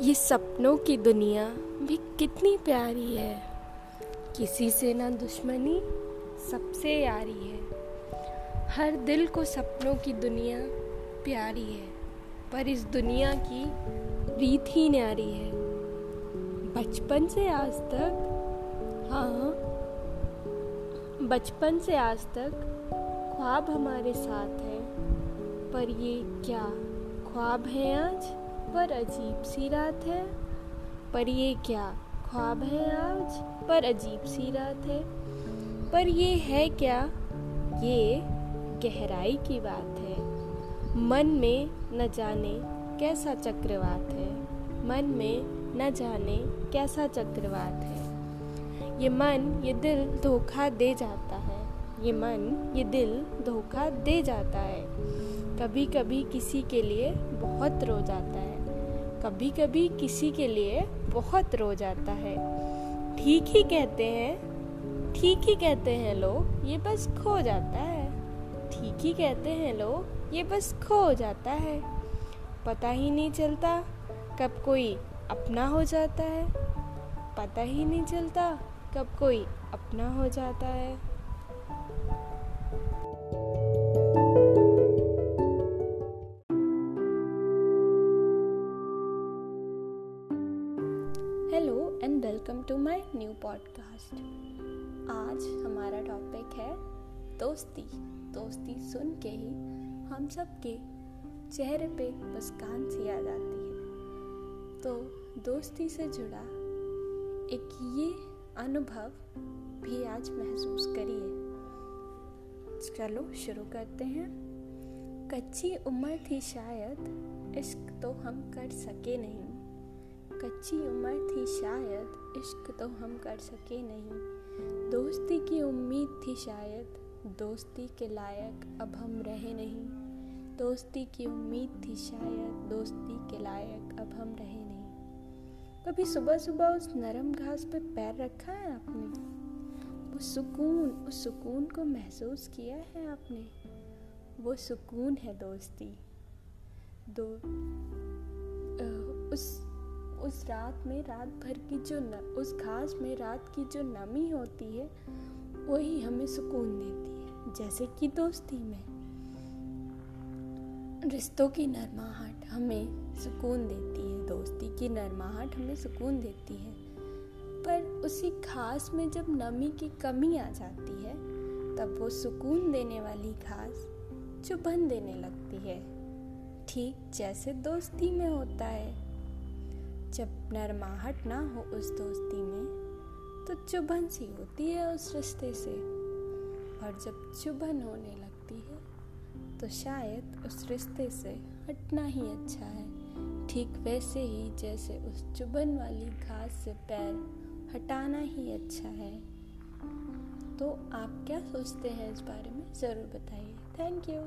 ये सपनों की दुनिया भी कितनी प्यारी है। किसी से ना दुश्मनी, सबसे यारी है। हर दिल को सपनों की दुनिया प्यारी है, पर इस दुनिया की रीत ही न्यारी है। बचपन से आज तक हाँ बचपन से आज तक ख्वाब हमारे साथ हैं, पर ये क्या ख्वाब है आज? पर अजीब सी रात है। पर ये क्या ख्वाब है आज? पर अजीब सी रात है। पर ये है क्या? ये गहराई की बात है। मन में न जाने कैसा चक्रवात है। मन में न जाने कैसा चक्रवात है। ये मन ये दिल धोखा दे जाता है। ये मन ये दिल धोखा दे जाता है। कभी कभी किसी के लिए बहुत रो जाता है। कभी कभी किसी के लिए बहुत रो जाता है। ठीक ही कहते हैं, ठीक ही कहते हैं लोग, ये बस खो जाता है। ठीक ही कहते हैं लोग, ये बस खो जाता है। पता ही नहीं चलता कब कोई अपना हो जाता है। पता ही नहीं चलता कब कोई अपना हो जाता है। And welcome to my new podcast आज हमारा टॉपिक है दोस्ती। दोस्ती सुन के ही हम सब के चेहरे पे मुस्कान सी आ जाती है। तो दोस्ती से जुड़ा एक ये अनुभव भी आज महसूस करिए। चलो शुरू करते हैं। कच्ची उम्र थी शायद, इश्क तो हम कर सके नहीं। कच्ची उम्र थी शायद, इश्क तो हम कर सके नहीं। दोस्ती की उम्मीद थी शायद, दोस्ती के लायक अब हम रहे नहीं। दोस्ती की उम्मीद थी शायद, दोस्ती के लायक अब हम रहे नहीं। कभी सुबह सुबह उस नरम घास पे पैर रखा है आपने? वो सुकून, उस सुकून को महसूस किया है आपने? वो सुकून है दोस्ती। दो उस उस रात में रात भर की जो न, उस घास में रात की जो नमी होती है वही हमें सुकून देती है जैसे कि दोस्ती में। रिश्तों की नरमाहट हमें सुकून देती है दोस्ती की नरमाहट हमें सुकून देती है। पर उसी घास में जब नमी की कमी आ जाती है तब वो सुकून देने वाली घास चुभन देने लगती है। ठीक जैसे दोस्ती में होता है। जब नरमाहट ना हो उस दोस्ती में तो चुभन सी होती है उस रिश्ते से। और जब चुभन होने लगती है तो शायद उस रिश्ते से हटना ही अच्छा है। ठीक वैसे ही जैसे उस चुभन वाली घास से पैर हटाना ही अच्छा है। तो आप क्या सोचते हैं इस बारे में, ज़रूर बताइए। Thank you.